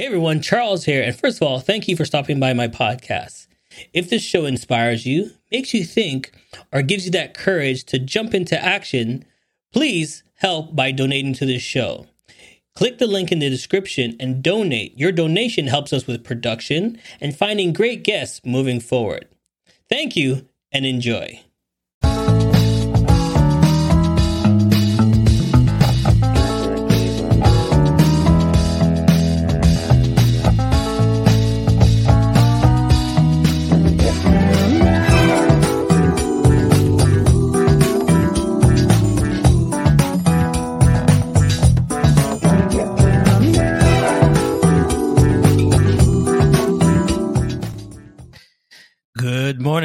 Hey everyone, Charles here. And first of all, thank you for stopping by my podcast. If this show inspires you, makes you think, or gives you that courage to jump into action, please help by donating to this show. Click the link in the description and donate. Your donation helps us with production and finding great guests moving forward. Thank you and enjoy.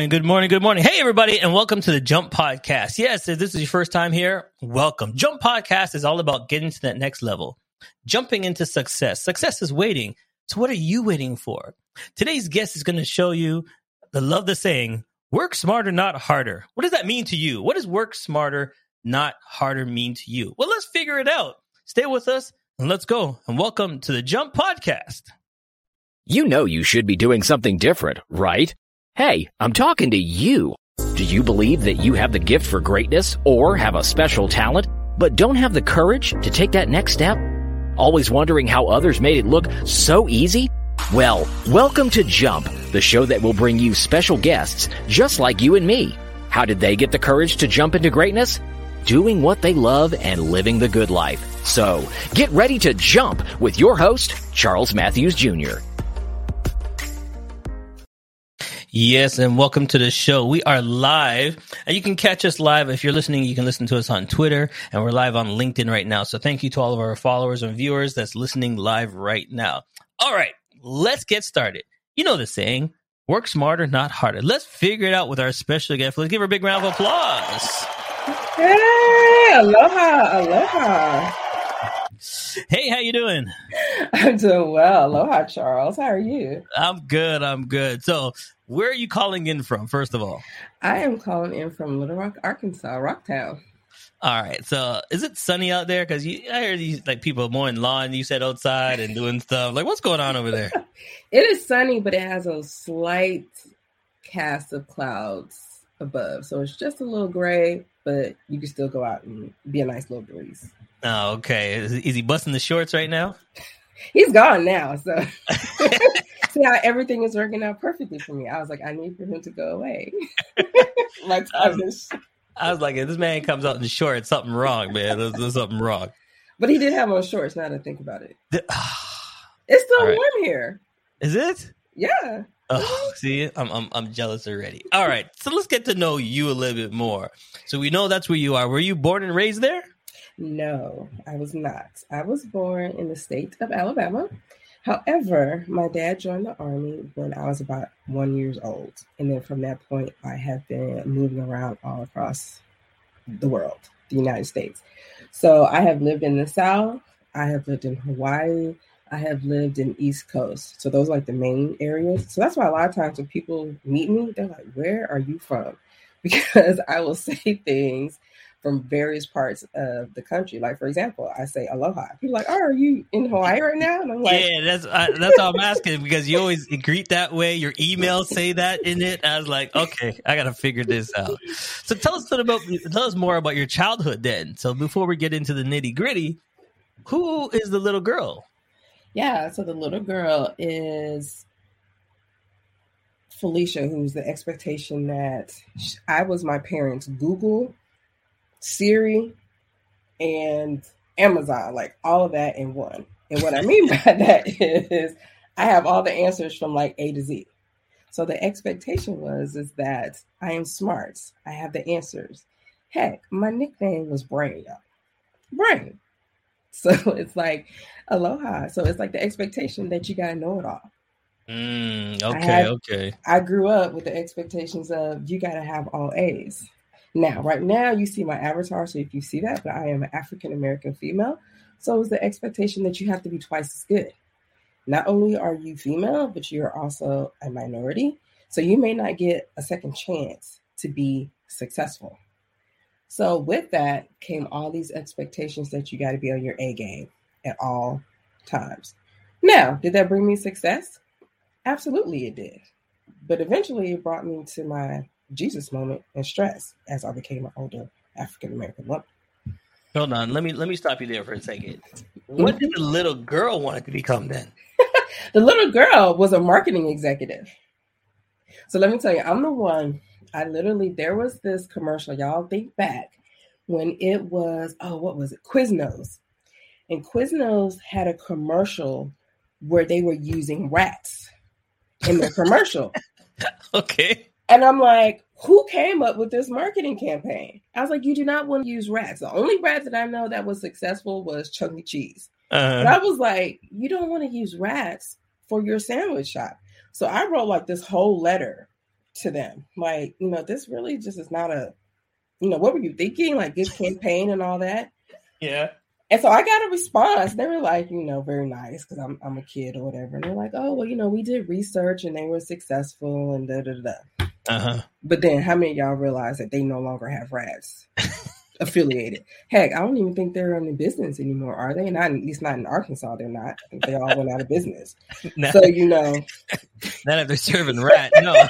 Morning, good morning, good morning. Hey, everybody, and welcome to the Jump Podcast. Yes, if this is your first time here, welcome. Jump Podcast is all about getting to that next level, jumping into success. Success is waiting. So, what are you waiting for? Today's guest is going to show you the love the saying, work smarter, not harder. What does that mean to you? What does work smarter, not harder mean to you? Well, let's figure it out. Stay with us and let's go. And welcome to the Jump Podcast. You know you should be doing something different, right? Hey, I'm talking to you. Do you believe that you have the gift for greatness or have a special talent, but don't have the courage to take that next step? Always wondering how others made it look so easy? Well, welcome to Jump, the show that will bring you special guests just like you and me. How did they get the courage to jump into greatness? Doing what they love and living the good life. So, get ready to jump with your host, Charles Matthews Jr. Yes, and welcome to the show. We are live, and you can catch us live. If you're listening, you can listen to us on Twitter, and we're live on LinkedIn right now. So thank you to all of our followers and viewers that's listening live right now. All right, let's get started. You know the saying, work smarter, not harder. Let's figure it out with our special guest. Let's give her a big round of applause. Hey, aloha, aloha. Hey, how you doing? I'm doing well. Aloha, Charles. How are you? I'm good. I'm good. So, where are you calling in from, first of all? I am calling in from Little Rock, Arkansas, Rocktown. All right. So, is it sunny out there? Because I hear these like people mowing lawn. You said outside and doing stuff. Like, what's going on over there? it is sunny, but it has a slight cast of clouds above, so it's just a little gray. But you can still go out and be a nice little breeze. Oh, okay. Is, is he busting the shorts right now? He's gone now. So see how everything is working out perfectly for me. I was like, I need for him to go away. My time is. I was like, if this man comes out in shorts, something wrong, man. There's, there's something wrong. But he did have on shorts. Now to think about it, it's still right. warm here. Is it? Yeah. Oh, see, I'm, I'm I'm jealous already. All right, so let's get to know you a little bit more. So we know that's where you are. Were you born and raised there? No, I was not. I was born in the state of Alabama. However, my dad joined the army when I was about one years old, and then from that point, I have been moving around all across the world, the United States. So I have lived in the South. I have lived in Hawaii. I have lived in East Coast. So those are like the main areas. So that's why a lot of times when people meet me, they're like, "Where are you from?" Because I will say things from various parts of the country. Like for example, I say aloha. People are like, "Oh, are you in Hawaii right now?" And I'm like, "Yeah, that's that's all I'm asking because you always greet that way. Your emails say that in it." I was like, "Okay, I got to figure this out." So tell us about tell us more about your childhood then. So before we get into the nitty gritty, who is the little girl? Yeah, so the little girl is Felicia, who's the expectation that I was my parents' Google Siri, and Amazon, like all of that in one. And what I mean by that is I have all the answers from like A to Z. So the expectation was is that I am smart. I have the answers. Heck, my nickname was Brain. Brain. So it's like aloha. So it's like the expectation that you gotta know it all. Mm, okay, I had, okay. I grew up with the expectations of you gotta have all A's. Now, right now, you see my avatar. So if you see that, but I am an African American female. So it's the expectation that you have to be twice as good. Not only are you female, but you're also a minority. So you may not get a second chance to be successful. So with that came all these expectations that you got to be on your A game at all times. Now, did that bring me success? Absolutely, it did. But eventually, it brought me to my Jesus moment and stress as I became an older African American woman. Hold on, let me let me stop you there for a second. Mm-hmm. What did the little girl want to become then? the little girl was a marketing executive. So let me tell you, I'm the one. I literally there was this commercial. Y'all think back when it was oh what was it Quiznos, and Quiznos had a commercial where they were using rats in the commercial. okay. And I'm like, who came up with this marketing campaign? I was like, you do not want to use rats. The only rat that I know that was successful was Chuck E. Cheese. Uh-huh. But I was like, you don't want to use rats for your sandwich shop. So I wrote like this whole letter to them. Like, you know, this really just is not a, you know, what were you thinking? Like this campaign and all that. Yeah. And so I got a response. They were like, you know, very nice because I'm I'm a kid or whatever. And they're like, oh well, you know, we did research and they were successful and da da da. Uh-huh. But then how many y'all realize that they no longer have rats affiliated? Heck, I don't even think they're in the business anymore, are they? Not at least not in Arkansas, they're not. they all went out of business. so you know, not if they're serving rat, no.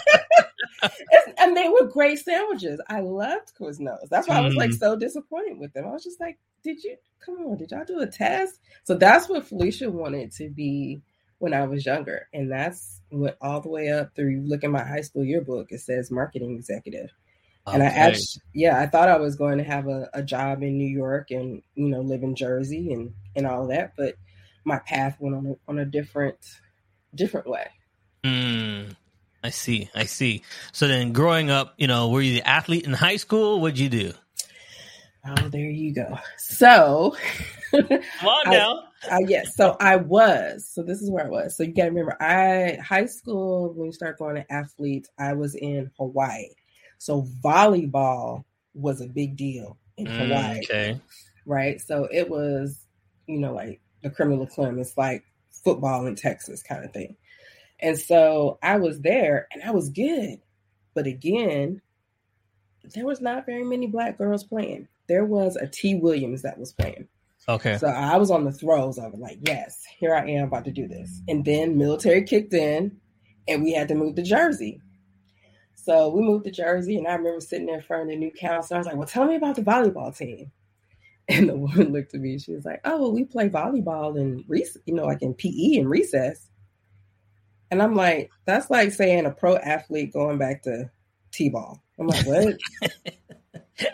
And they were great sandwiches. I loved Quiznos. That's why I was like mm. so disappointed with them. I was just like, did you come on? Did y'all do a test? So that's what Felicia wanted to be when I was younger, and that's went all the way up through. Look at my high school yearbook; it says marketing executive. Okay. And I actually, yeah, I thought I was going to have a, a job in New York and you know live in Jersey and and all that, but my path went on a, on a different different way. Mm. I see. I see. So then growing up, you know, were you the athlete in high school? What'd you do? Oh, there you go. So, come on now. I, yes, so I was. So this is where I was. So you got to remember, I high school when you start going to athletes, I was in Hawaii. So volleyball was a big deal in mm, Hawaii. Okay. Right. So it was, you know, like the criminal clim. It's like football in Texas kind of thing. And so I was there and I was good. But again, there was not very many black girls playing. There was a T. Williams that was playing. Okay. So I was on the throws of it, like, yes, here I am about to do this. And then military kicked in and we had to move to Jersey. So we moved to Jersey, and I remember sitting there in front of the new counselor. I was like, Well, tell me about the volleyball team. And the woman looked at me. She was like, "Oh, well, we play volleyball in recess, you know, like in PE and recess." And I'm like, that's like saying a pro athlete going back to T-ball. I'm like, what?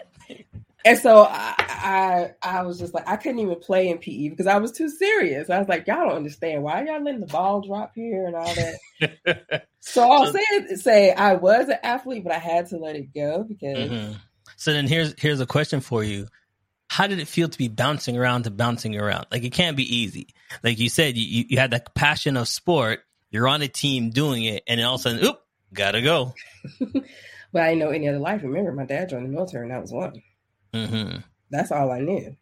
and so I, I, I was just like, I couldn't even play in PE because I was too serious. I was like, y'all don't understand why y'all letting the ball drop here and all that. so I'll say say I was an athlete, but I had to let it go because. Mm-hmm. So then here's here's a question for you. How did it feel to be bouncing around to bouncing around? Like it can't be easy. Like you said, you, you had that passion of sport, you're on a team doing it, and then all of a sudden, oop, gotta go. but I didn't know any other life. Remember, my dad joined the military, and that was one. Mm-hmm. That's all I knew.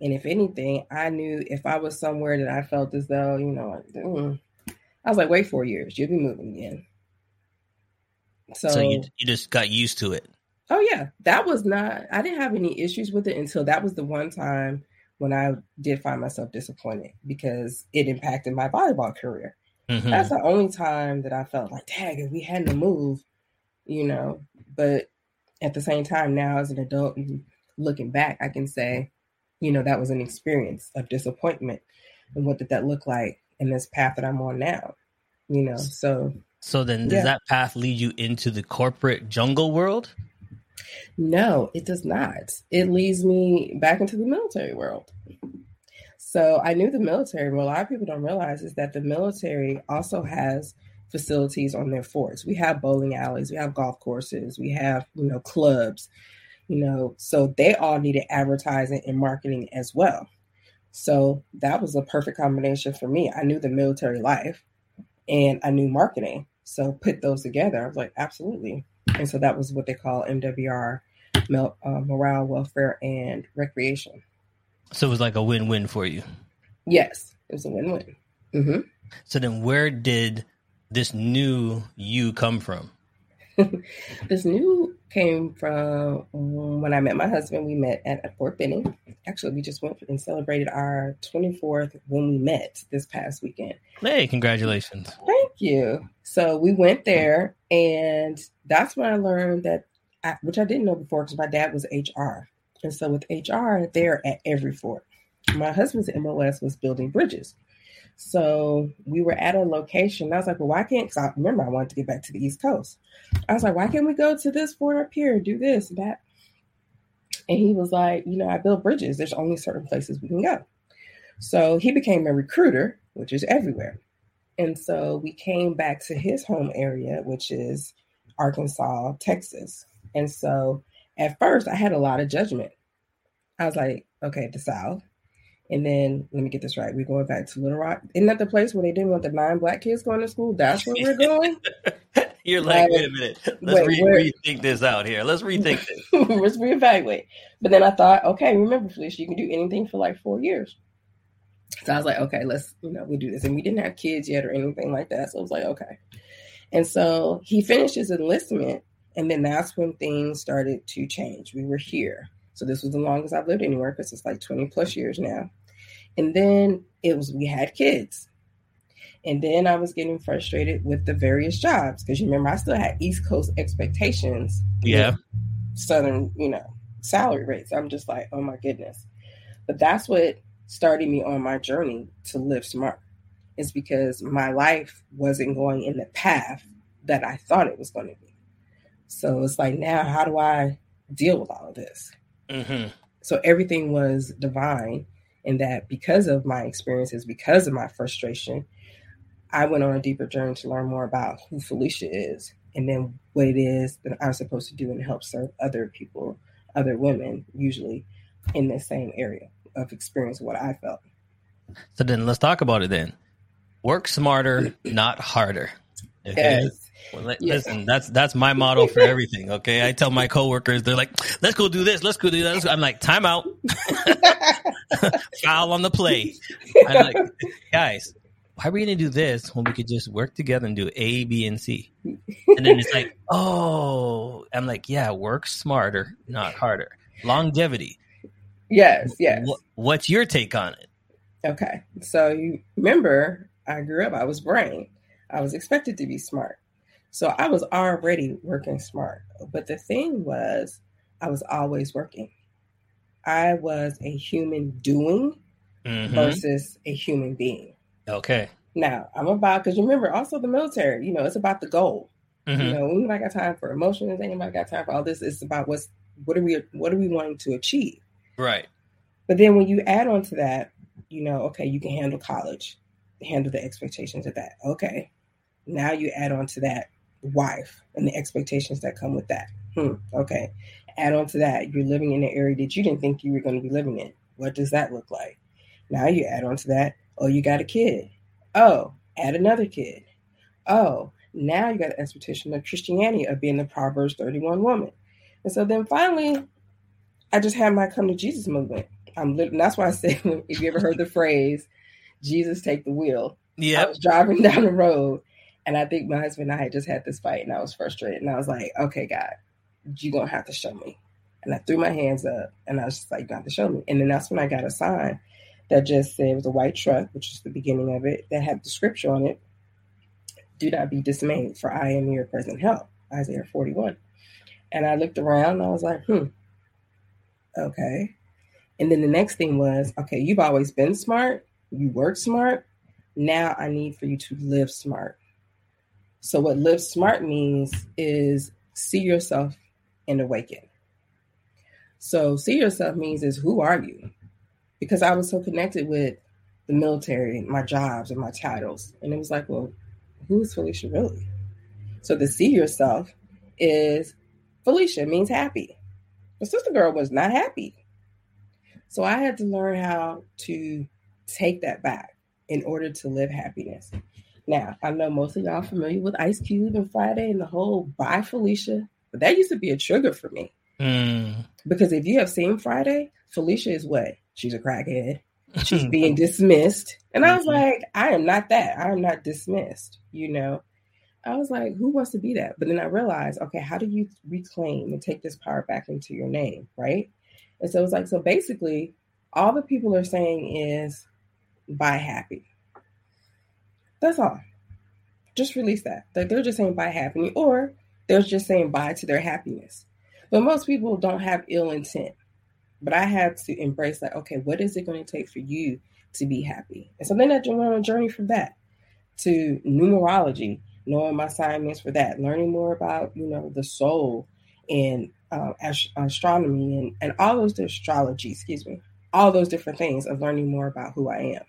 And if anything, I knew if I was somewhere that I felt as though, you know, mm, I was like, wait four years, you'll be moving again. So, so you, you just got used to it. Oh yeah, that was not. I didn't have any issues with it until that was the one time when I did find myself disappointed because it impacted my volleyball career. Mm-hmm. That's the only time that I felt like, dang, if we hadn't to move, you know. But at the same time, now as an adult and looking back, I can say, you know, that was an experience of disappointment. And what did that look like in this path that I'm on now? You know, so. So then, does yeah. that path lead you into the corporate jungle world? No, it does not. It leads me back into the military world. So I knew the military. What a lot of people don't realize is that the military also has facilities on their forts. We have bowling alleys, we have golf courses, we have, you know, clubs, you know, so they all needed advertising and marketing as well. So that was a perfect combination for me. I knew the military life and I knew marketing. So put those together, I was like, absolutely. And so that was what they call MWR, uh, morale, welfare, and recreation. So it was like a win win for you. Yes, it was a win win. Mm-hmm. So then, where did this new you come from? this new came from when I met my husband. We met at, at Fort Benning. Actually, we just went and celebrated our 24th when we met this past weekend. Hey, congratulations. Thank you. So we went there, and that's when I learned that, I, which I didn't know before because my dad was HR. And so with HR, they're at every fort. My husband's MOS was building bridges. So we were at a location. I was like, well, why can't, because I remember I wanted to get back to the East Coast. I was like, why can't we go to this fort up here, do this, and that? And he was like, you know, I build bridges. There's only certain places we can go. So he became a recruiter, which is everywhere. And so we came back to his home area, which is Arkansas, Texas. And so at first I had a lot of judgment. I was like, okay, the South. And then let me get this right. We're going back to Little Rock. Isn't that the place where they didn't want the nine black kids going to school? That's where we're going. You're like, wait a minute. Let's wait, re- rethink this out here. Let's rethink this. Let's reevaluate. But then I thought, okay, remember, Felicia, you can do anything for like four years. So I was like, okay, let's, you know, we do this. And we didn't have kids yet or anything like that. So I was like, okay. And so he finished his enlistment. And then that's when things started to change. We were here. So this was the longest I've lived anywhere because it's like 20 plus years now. And then it was, we had kids. And then I was getting frustrated with the various jobs because you remember I still had East Coast expectations. Yeah. Southern, you know, salary rates. I'm just like, oh my goodness. But that's what started me on my journey to live smart, is because my life wasn't going in the path that I thought it was going to be. So it's like, now how do I deal with all of this? Mm-hmm. So everything was divine in that because of my experiences, because of my frustration, I went on a deeper journey to learn more about who Felicia is and then what it is that I'm supposed to do and help serve other people, other women, usually in the same area of experience what I felt. So then let's talk about it then. Work smarter, not harder. Okay. Yes. Well, listen, that's that's my motto for everything. Okay, I tell my coworkers, they're like, "Let's go do this. Let's go do that." I'm like, "Time out, foul on the play." I'm like, guys, why are we going to do this when we could just work together and do A, B, and C? And then it's like, oh, I'm like, yeah, work smarter, not harder. Longevity. Yes, yes. What's your take on it? Okay, so you remember, I grew up. I was brain. I was expected to be smart. So I was already working smart. But the thing was, I was always working. I was a human doing mm-hmm. versus a human being. Okay. Now I'm about because remember also the military. You know, it's about the goal. Mm-hmm. You know, anybody got time for emotions? Anybody got time for all this? It's about what's what are we what are we wanting to achieve? Right. But then when you add on to that, you know, okay, you can handle college, handle the expectations of that. Okay. Now you add on to that wife and the expectations that come with that. Hmm, okay. Add on to that, you're living in an area that you didn't think you were going to be living in. What does that look like? Now you add on to that, oh, you got a kid. Oh, add another kid. Oh, now you got an expectation of Christianity of being the Proverbs 31 woman. And so then finally, I just had my come to Jesus movement. I'm living, that's why I said, if you ever heard the phrase, Jesus take the wheel. Yeah. I was driving down the road and I think my husband and I had just had this fight and I was frustrated. And I was like, okay, God, you're going to have to show me. And I threw my hands up and I was just like, got to show me. And then that's when I got a sign that just said it was a white truck, which is the beginning of it, that had the scripture on it. Do not be dismayed, for I am your present help. Isaiah 41. And I looked around and I was like, hmm, okay. And then the next thing was, okay, you've always been smart, you work smart. Now I need for you to live smart. So, what live smart means is see yourself and awaken. So, see yourself means is who are you? Because I was so connected with the military, my jobs, and my titles. And it was like, well, who's Felicia really? So, to see yourself is Felicia means happy. The sister girl was not happy. So, I had to learn how to take that back in order to live happiness. Now, I know most of y'all familiar with Ice Cube and Friday and the whole bye Felicia, but that used to be a trigger for me. Mm. Because if you have seen Friday, Felicia is what? She's a crackhead. She's being dismissed. And I was mm-hmm. like, I am not that. I am not dismissed, you know. I was like, who wants to be that? But then I realized, okay, how do you reclaim and take this power back into your name, right? And so it's like, so basically, all the people are saying is buy happy. That's all. Just release that. Like They're just saying buy happy, or they're just saying bye to their happiness. But most people don't have ill intent. But I had to embrace that, okay, what is it going to take for you to be happy? And so then I went on a journey from that to numerology, knowing my assignments for that, learning more about, you know, the soul and uh, ast- astronomy and, and all those astrology, excuse me, all those different things of learning more about who I am.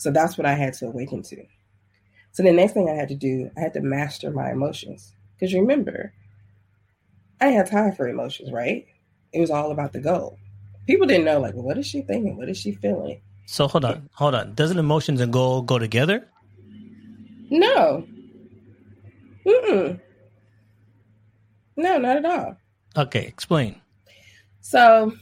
So that's what I had to awaken to. So the next thing I had to do, I had to master my emotions. Because remember, I had time for emotions, right? It was all about the goal. People didn't know, like, well, what is she thinking? What is she feeling? So hold on, hold on. Doesn't emotions and goal go together? No. Mm-mm. No, not at all. Okay, explain. So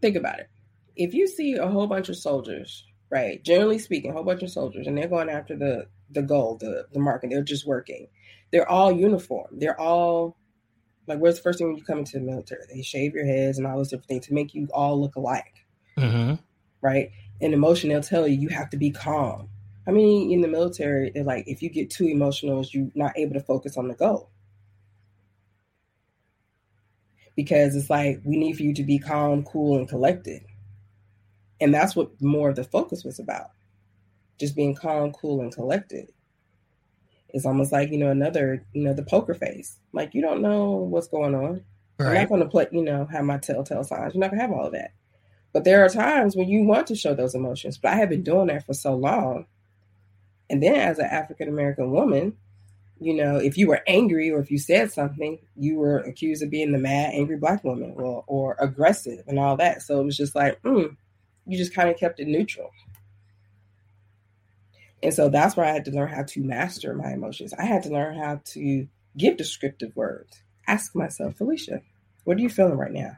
think about it. If you see a whole bunch of soldiers, right? Generally speaking, a whole bunch of soldiers, and they're going after the the goal, the the mark, and they're just working. They're all uniform. They're all like, where's the first thing when you come into the military? They shave your heads and all those different things to make you all look alike, mm-hmm. right? In emotion, they'll tell you you have to be calm. I mean, in the military, they're like, if you get too emotional, you're not able to focus on the goal. Because it's like, we need for you to be calm, cool, and collected. And that's what more of the focus was about just being calm, cool, and collected. It's almost like, you know, another, you know, the poker face. Like, you don't know what's going on. Right. I'm not going to play, you know, have my telltale signs. You're not going to have all of that. But there are times when you want to show those emotions. But I have been doing that for so long. And then as an African American woman, you know, if you were angry or if you said something, you were accused of being the mad, angry black woman or, or aggressive and all that. So it was just like, mm, you just kind of kept it neutral. And so that's where I had to learn how to master my emotions. I had to learn how to give descriptive words. Ask myself, Felicia, what are you feeling right now?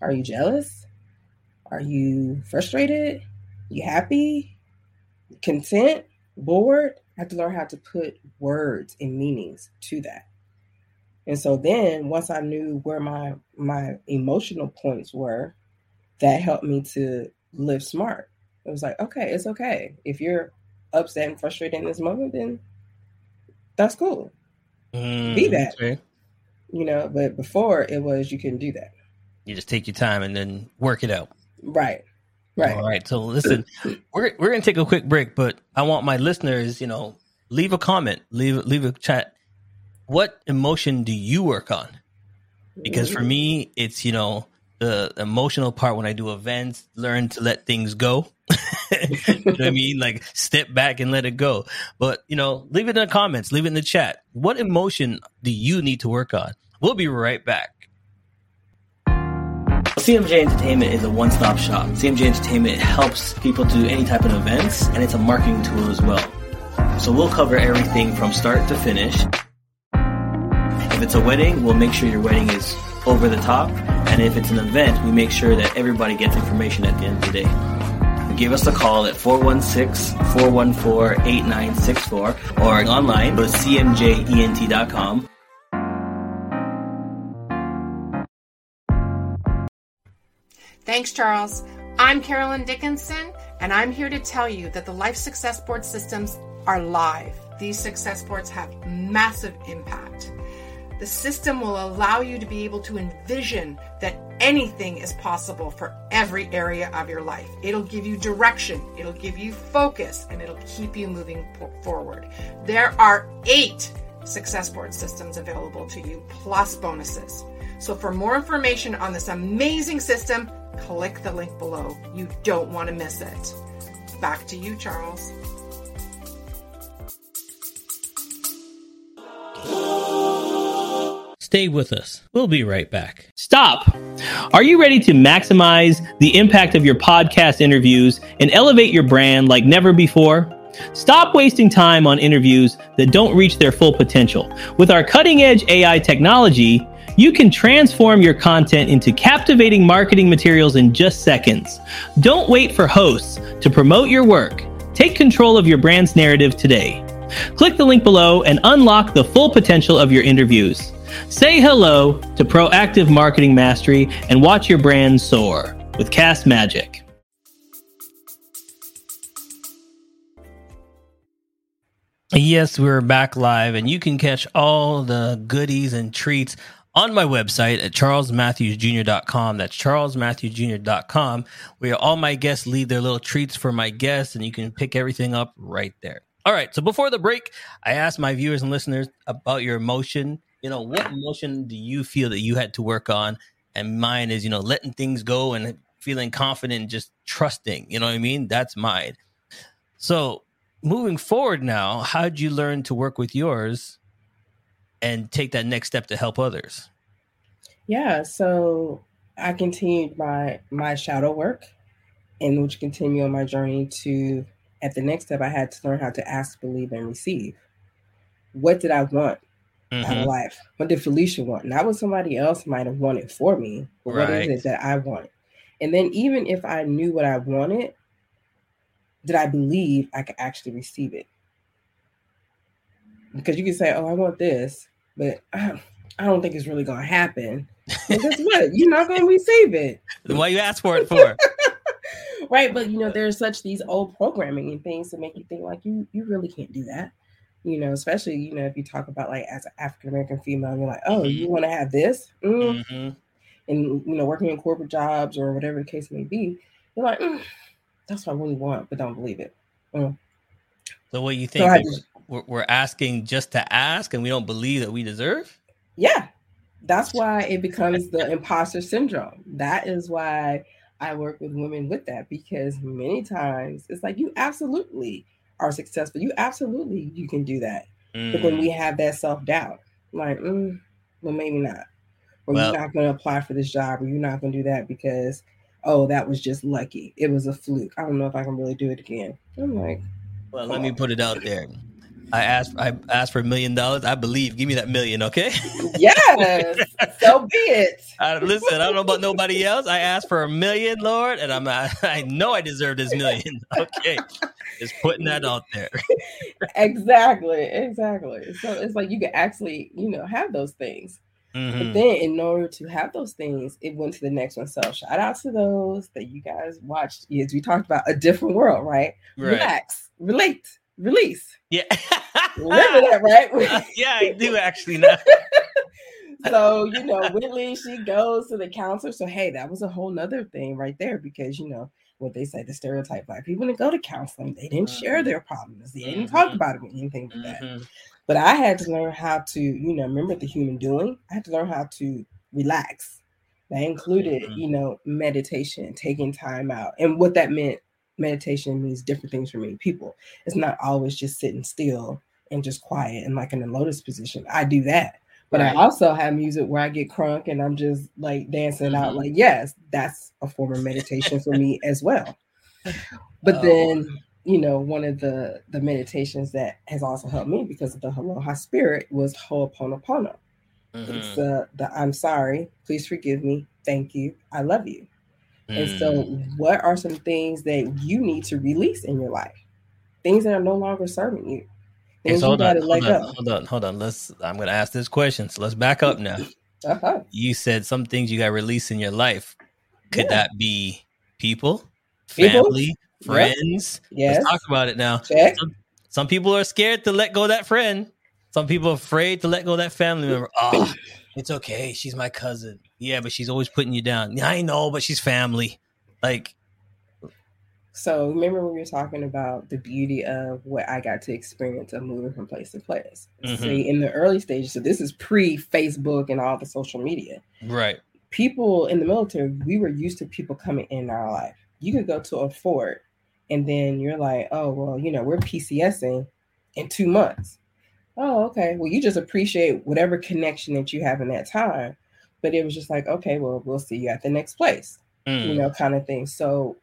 Are you jealous? Are you frustrated? You happy? Content? Bored? I had to learn how to put words and meanings to that. And so then once I knew where my my emotional points were, that helped me to live smart. It was like, okay, it's okay. If you're upset and frustrated in this moment, then that's cool. Mm, Be that. Okay. You know, but before it was you couldn't do that. You just take your time and then work it out. Right. Right. All right. So listen, we're we're gonna take a quick break, but I want my listeners, you know, leave a comment, leave leave a chat. What emotion do you work on? Because for me, it's you know the emotional part when I do events, learn to let things go. you know what I mean? Like step back and let it go. But you know, leave it in the comments, leave it in the chat. What emotion do you need to work on? We'll be right back. CMJ Entertainment is a one-stop shop. CMJ Entertainment helps people do any type of events, and it's a marketing tool as well. So we'll cover everything from start to finish. If it's a wedding, we'll make sure your wedding is over the top. And if it's an event, we make sure that everybody gets information at the end of the day. Give us a call at 416-414-8964 or online to cmjent.com. Thanks, Charles. I'm Carolyn Dickinson, and I'm here to tell you that the Life Success Board systems are live. These success boards have massive impact. The system will allow you to be able to envision that anything is possible for every area of your life. It'll give you direction, it'll give you focus, and it'll keep you moving forward. There are eight success board systems available to you, plus bonuses. So, for more information on this amazing system, click the link below. You don't want to miss it. Back to you, Charles. Stay with us. We'll be right back. Stop! Are you ready to maximize the impact of your podcast interviews and elevate your brand like never before? Stop wasting time on interviews that don't reach their full potential. With our cutting edge AI technology, you can transform your content into captivating marketing materials in just seconds. Don't wait for hosts to promote your work. Take control of your brand's narrative today. Click the link below and unlock the full potential of your interviews. Say hello to proactive marketing mastery and watch your brand soar with Cast Magic. Yes, we're back live, and you can catch all the goodies and treats on my website at charlesmatthewsjr.com. That's charlesmatthewsjr.com, where all my guests leave their little treats for my guests, and you can pick everything up right there. All right, so before the break, I asked my viewers and listeners about your emotion. You know, what emotion do you feel that you had to work on? And mine is, you know, letting things go and feeling confident, just trusting. You know what I mean? That's mine. So, moving forward now, how did you learn to work with yours and take that next step to help others? Yeah, so I continued my my shadow work and which continue on my journey to at the next step I had to learn how to ask, believe, and receive. What did I want mm-hmm. out of mm-hmm. life? What did Felicia want? Not what somebody else might have wanted for me, but right. what is it that I want? And then even if I knew what I wanted, did I believe I could actually receive it? Because you can say, "Oh, I want this," but I, don't think it's really going to happen. And guess what? You're not going to receive it. Why you ask for it for? right, but you know, there's such these old programming and things to make you think like you you really can't do that. You know, especially you know if you talk about like as an African American female, you're like, oh, mm-hmm. you want to have this, mm. mm-hmm. and you know, working in corporate jobs or whatever the case may be, you're like, mm, that's what I really want, but don't believe it. Mm. So what you think? So just, we're asking just to ask, and we don't believe that we deserve. Yeah, that's why it becomes the imposter syndrome. That is why I work with women with that because many times it's like you absolutely are successful. You absolutely you can do that. Mm. But when we mm. have that self doubt, like, mm, well, maybe not. Or well, you're not going to apply for this job, or you're not going to do that because, oh, that was just lucky. It was a fluke. I don't know if I can really do it again. I'm like, well, let me put it out there. I asked I asked for a million dollars. I believe. Give me that million, okay? yes. so be it. I, listen, I don't know about nobody else. I asked for a million, Lord, and I'm I, I know I deserve this million. Okay. Just putting that out there. exactly. Exactly. So it's like you can actually, you know, have those things. Mm-hmm. But then in order to have those things, it went to the next one. So shout out to those that you guys watched. Yes, we talked about a different world, right? right. Relax, relate, release. Yeah. Remember that, right? uh, yeah, I do actually know. so, you know, Whitley, she goes to the counselor. So, hey, that was a whole nother thing right there because, you know, what they say, the stereotype black people didn't go to counseling. They didn't mm-hmm. share their problems. They didn't mm-hmm. talk about it or anything like mm-hmm. that. But I had to learn how to, you know, remember the human doing. I had to learn how to relax. That included, mm-hmm. you know, meditation, taking time out. And what that meant meditation means different things for me. People, it's not always just sitting still and just quiet and like in a lotus position. I do that. But right. I also have music where I get crunk and I'm just like dancing mm-hmm. out. Like, yes, that's a form of meditation for me as well. But oh. then, you know, one of the the meditations that has also helped me because of the Aloha spirit was Ho'oponopono. Mm-hmm. It's the the I'm sorry, please forgive me, thank you, I love you. And so, mm. what are some things that you need to release in your life? Things that are no longer serving you. Things so hold, you on, hold, on, hold on, hold on. Let's. I'm going to ask this question. So let's back up now. Uh-huh. You said some things you got released in your life. Could yeah. that be people, family, people? friends? Yes. Let's talk about it now. Some, some, people are scared to let go of that friend. Some people are afraid to let go of that family member. Oh, it's okay. She's my cousin. Yeah, but she's always putting you down. I know, but she's family. Like, so remember when we were talking about the beauty of what I got to experience of moving from place to place. Mm-hmm. See, in the early stages, so this is pre Facebook and all the social media. Right. People in the military, we were used to people coming in our life. You could go to a fort and then you're like, oh, well, you know, we're PCSing in two months. Oh, okay. Well, you just appreciate whatever connection that you have in that time but it was just like, okay, well, we'll see you at the next place, mm. you know, kind of thing. So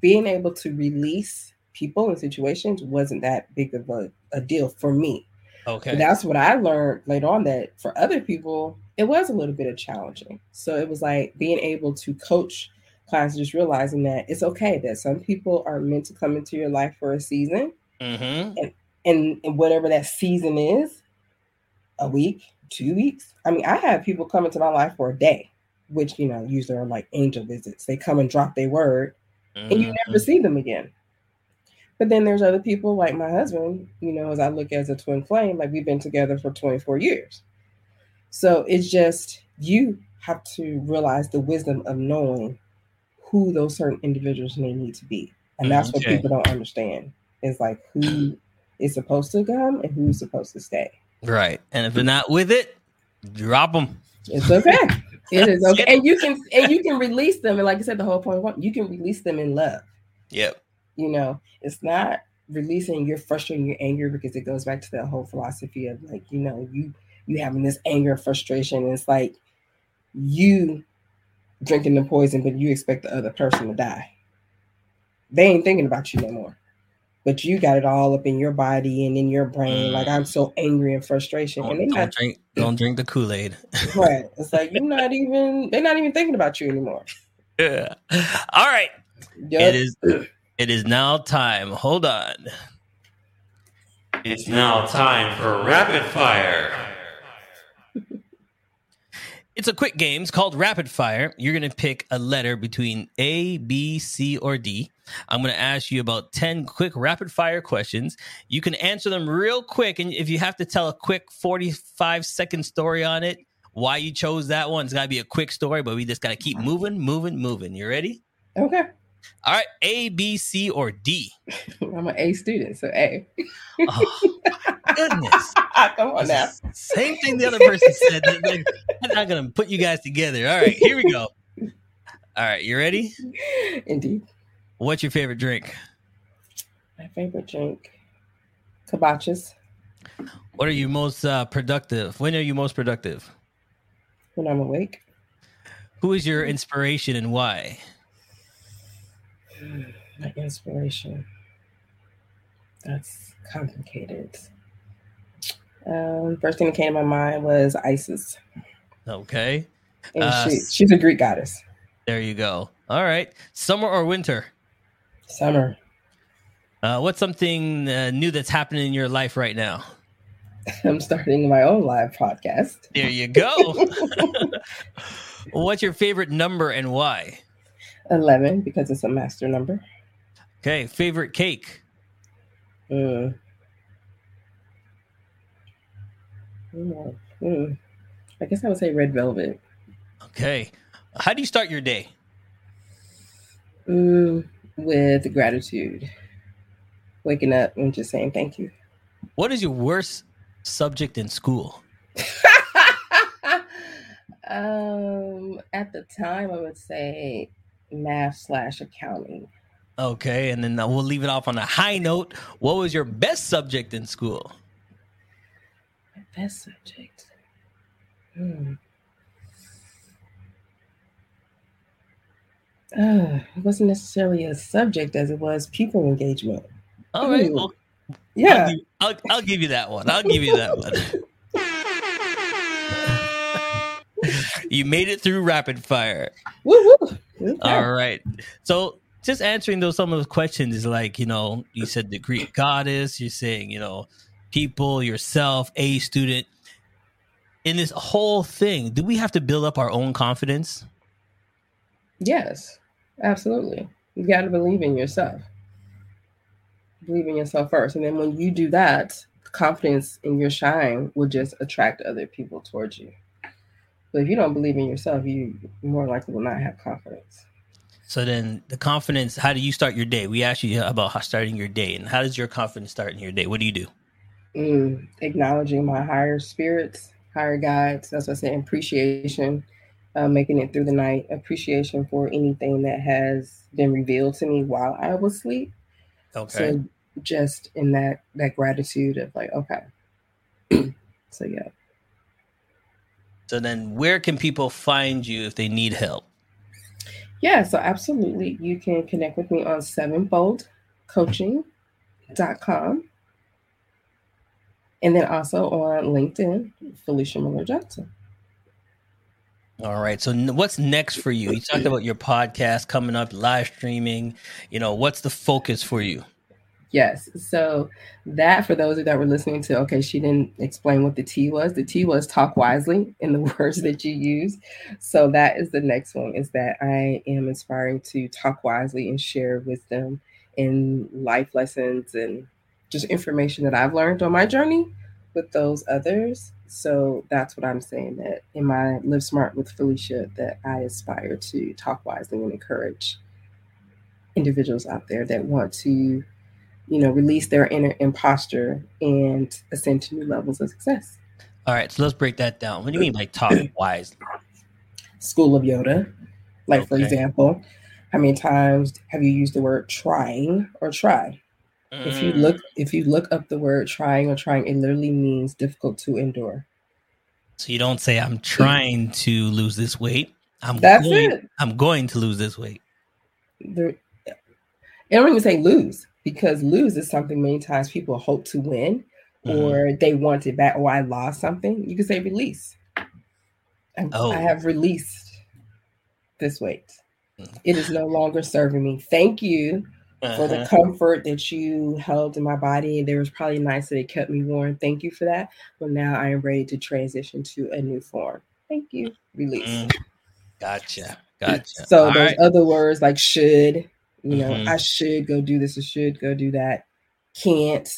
being able to release people and situations wasn't that big of a, a deal for me. Okay. that's what I learned later on that for other people, it was a little bit of challenging. So it was like being able to coach clients, just realizing that it's okay that some people are meant to come into your life for a season. Mm-hmm. And and, and whatever that season is, a week, two weeks. I mean, I have people come into my life for a day, which you know usually are like angel visits. They come and drop their word, and you never Mhm. see them again. But then there's other people like my husband, you know, as I look as a twin flame, like we've been together for 24 years. So it's just you have to realize the wisdom of knowing who those certain individuals may need to be. And that's what people don't understand. Is like who is supposed to come and who's supposed to stay. Right. And if they're not with it, drop them. It's okay. it is okay. And you can and you can release them. And like I said, the whole point of you can release them in love. Yep. you know it's not releasing your frustration your anger because it goes back to that whole philosophy of like you know you you having this anger frustration it's like you drinking the poison but you expect the other person to die they ain't thinking about you no more but you got it all up in your body and in your brain like i'm mm. so angry and frustration Don't, and don't not drink don't drink the Kool-Aid. right it's like you're not even they're not even thinking about you anymore yeah. All right. Yup. It is it is now time. Hold on. It's now time for rapid fire. It's a quick game. It's called Rapid Fire. You're going to pick a letter between A, B, C, or D. I'm going to ask you about 10 quick rapid fire questions. You can answer them real quick. And if you have to tell a quick 45 second story on it, why you chose that one, it's got to be a quick story, but we just got to keep moving, moving, moving. You ready? okay All right. A, B, C, or D. i'm an a student so a Oh, goodness. come on now Same thing the other person said. Like, I'm not going to put you guys together. All right. Here we go. All right. You ready? indeed What's your favorite drink? My favorite drink, kombuchas. What are you most uh, productive? When are you most productive? When I'm awake, Who is your inspiration and why? My inspiration. That's complicated. Um, first thing that came to my mind was Isis, Okay, and Uh, she, she's a Greek goddess. there you go. All right, summer or winter? Summer. Uh, what's something uh, new that's happening in your life right now? I'm starting my own live podcast. There you go. what's your favorite number and why? Eleven because it's a master number. Okay, favorite cake? Mm. Mm, mm. I guess I would say red velvet. Okay, how do you start your day? Mm, with gratitude. Waking up and just saying thank you. What is your worst subject in school? um, at the time, I would say math slash accounting. Okay, and then we'll leave it off on a high note. What was your best subject in school? My best subject. Hmm. Uh, it wasn't necessarily a subject as it was people engagement. All right, well, I'll, Yeah. give, I'll, I'll give you that one. I'll give you that one. you made it through rapid fire. Woo woo. Okay. All right. So just answering those some of those questions is like, you know, you said the Greek goddess, you're saying, you know, people, yourself, a student. In this whole thing, do we have to build up our own confidence? Yes, absolutely. You got to believe in yourself. Believe in yourself first. And then when you do that, confidence in your shine will just attract other people towards you. But if you don't believe in yourself, you more likely will not have confidence. So then the confidence, how do you start your day? We asked you about how starting your day and how does your confidence start in your day? What do you do? Mm, acknowledging my higher spirits, higher guides. That's what I say. Appreciation, uh, making it through the night. Appreciation for anything that has been revealed to me while I was asleep. Okay. So just in that that gratitude of like, okay. so yeah. So then where can people find you if they need help? Yeah, so absolutely. You can connect with me on sevenfoldcoaching.com. And then also on LinkedIn, Felicia Miller Johnson. All right. So what's next for you? You talked about your podcast coming up, live streaming. You know, what's the focus for you? Yes. So that for those that were listening to, okay, she didn't explain what the T was. The T was talk wisely in the words that you use. So that is the next one is that I am inspiring to talk wisely and share wisdom in life lessons and just information that I've learned on my journey with those others. So that's what I'm saying that in my Live Smart with Felicia, that I aspire to talk wisely and encourage individuals out there that want to you know, release their inner imposter and ascend to new levels of success. All right, so let's break that down. What do you mean by talk wise? School of Yoda. Like, okay. for example, how many times have you used the word trying or try? Mm. If you look if you look up the word trying or trying, it literally means difficult to endure. So you don't say I'm trying to lose this weight. I'm That's going, it. I'm going to lose this weight. It don't even say lose because lose is something many times people hope to win mm-hmm. or they want it back or I lost something. You can say release. Oh. I have released this weight. Mm. It is no longer serving me. Thank you uh-huh. for the uh-huh. comfort that you held in my body. There was probably nights that it kept me warm. Thank you for that. But now I am ready to transition to a new form. Thank you. Release. Mm. Gotcha. Gotcha. So All those right. other words like should, you know, mm-hmm. I should go do this, I should go do that, can't.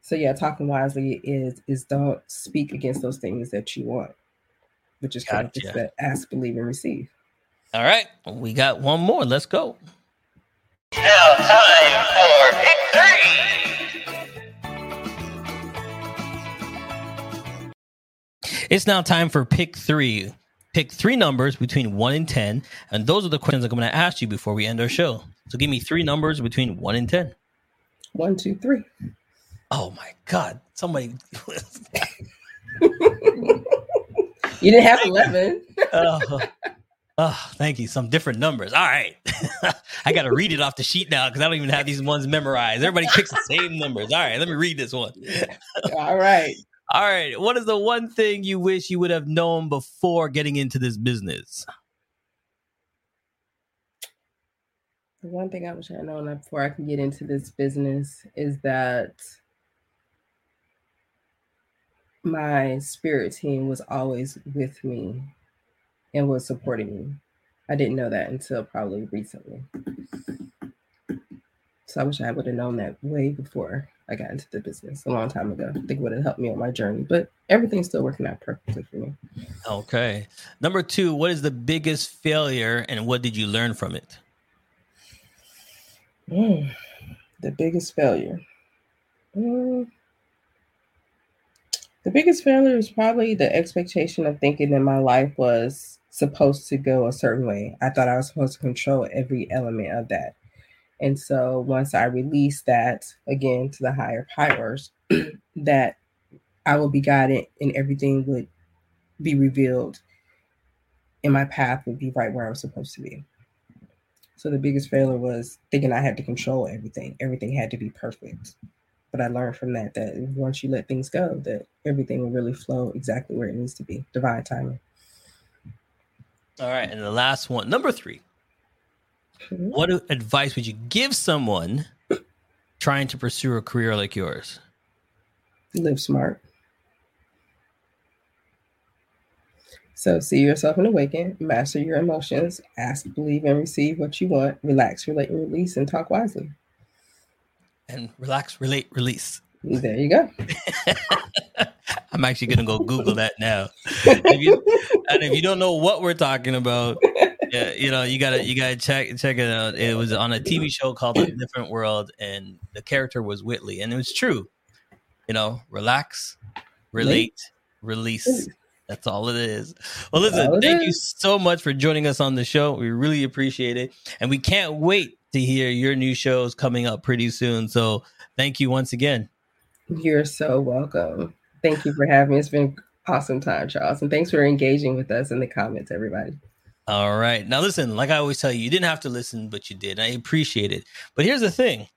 So yeah, talking wisely is is don't speak against those things that you want, which is gotcha. kind of just that ask, believe, and receive. All right, we got one more. Let's go. Now time for pick three. It's now time for pick three. Pick three numbers between one and ten, and those are the questions I'm going to ask you before we end our show. So give me three numbers between one and ten. One, two, three. Oh my God! Somebody. you didn't have eleven. oh. oh, thank you. Some different numbers. All right. I got to read it off the sheet now because I don't even have these ones memorized. Everybody picks the same numbers. All right, let me read this one. All right. All right. What is the one thing you wish you would have known before getting into this business? One thing I wish I had known before I can get into this business is that my spirit team was always with me and was supporting me. I didn't know that until probably recently. So I wish I would have known that way before I got into the business a long time ago. I think it would have helped me on my journey, but everything's still working out perfectly for me. Okay. Number two, what is the biggest failure and what did you learn from it? Mm, the biggest failure. Mm, the biggest failure is probably the expectation of thinking that my life was supposed to go a certain way. I thought I was supposed to control every element of that. And so once I release that again to the higher powers, that I will be guided and everything would be revealed and my path would be right where I'm supposed to be. So the biggest failure was thinking I had to control everything. Everything had to be perfect. But I learned from that that once you let things go, that everything will really flow exactly where it needs to be. Divine timing. All right. And the last one, number 3 mm-hmm. What advice would you give someone trying to pursue a career like yours? Live smart. So see yourself and awaken, master your emotions, ask, believe, and receive what you want, relax, relate, and release, and talk wisely. And relax, relate, release. There you go. I'm actually gonna go Google that now. If you, and if you don't know what we're talking about, yeah, you know, you gotta you gotta check check it out. It was on a TV show called A Different World, and the character was Whitley, and it was true. You know, relax, relate, release. That's all it is. Well, listen, thank you so much for joining us on the show. We really appreciate it. And we can't wait to hear your new shows coming up pretty soon. So thank you once again. You're so welcome. Thank you for having me. It's been awesome time, Charles. And thanks for engaging with us in the comments, everybody. All right. Now, listen, like I always tell you, you didn't have to listen, but you did. I appreciate it. But here's the thing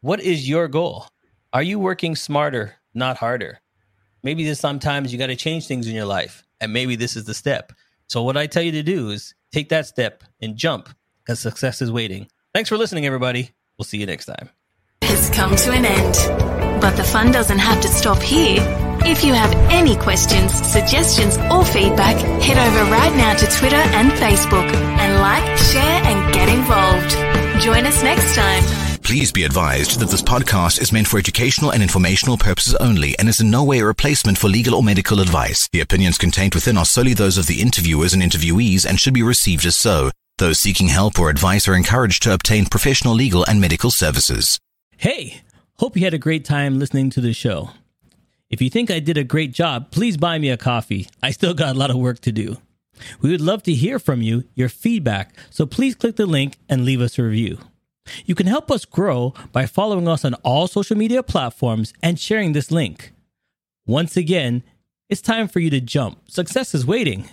what is your goal? Are you working smarter, not harder? Maybe there's sometimes you got to change things in your life and maybe this is the step so what i tell you to do is take that step and jump because success is waiting thanks for listening everybody we'll see you next time Has come to an end. But the fun doesn't have to stop here. If you have any questions, suggestions, or feedback, head over right now to Twitter and Facebook and like, share, and get involved. Join us next time. Please be advised that this podcast is meant for educational and informational purposes only and is in no way a replacement for legal or medical advice. The opinions contained within are solely those of the interviewers and interviewees and should be received as so. Those seeking help or advice are encouraged to obtain professional legal and medical services. Hey, hope you had a great time listening to the show. If you think I did a great job, please buy me a coffee. I still got a lot of work to do. We would love to hear from you, your feedback, so please click the link and leave us a review. You can help us grow by following us on all social media platforms and sharing this link. Once again, it's time for you to jump. Success is waiting.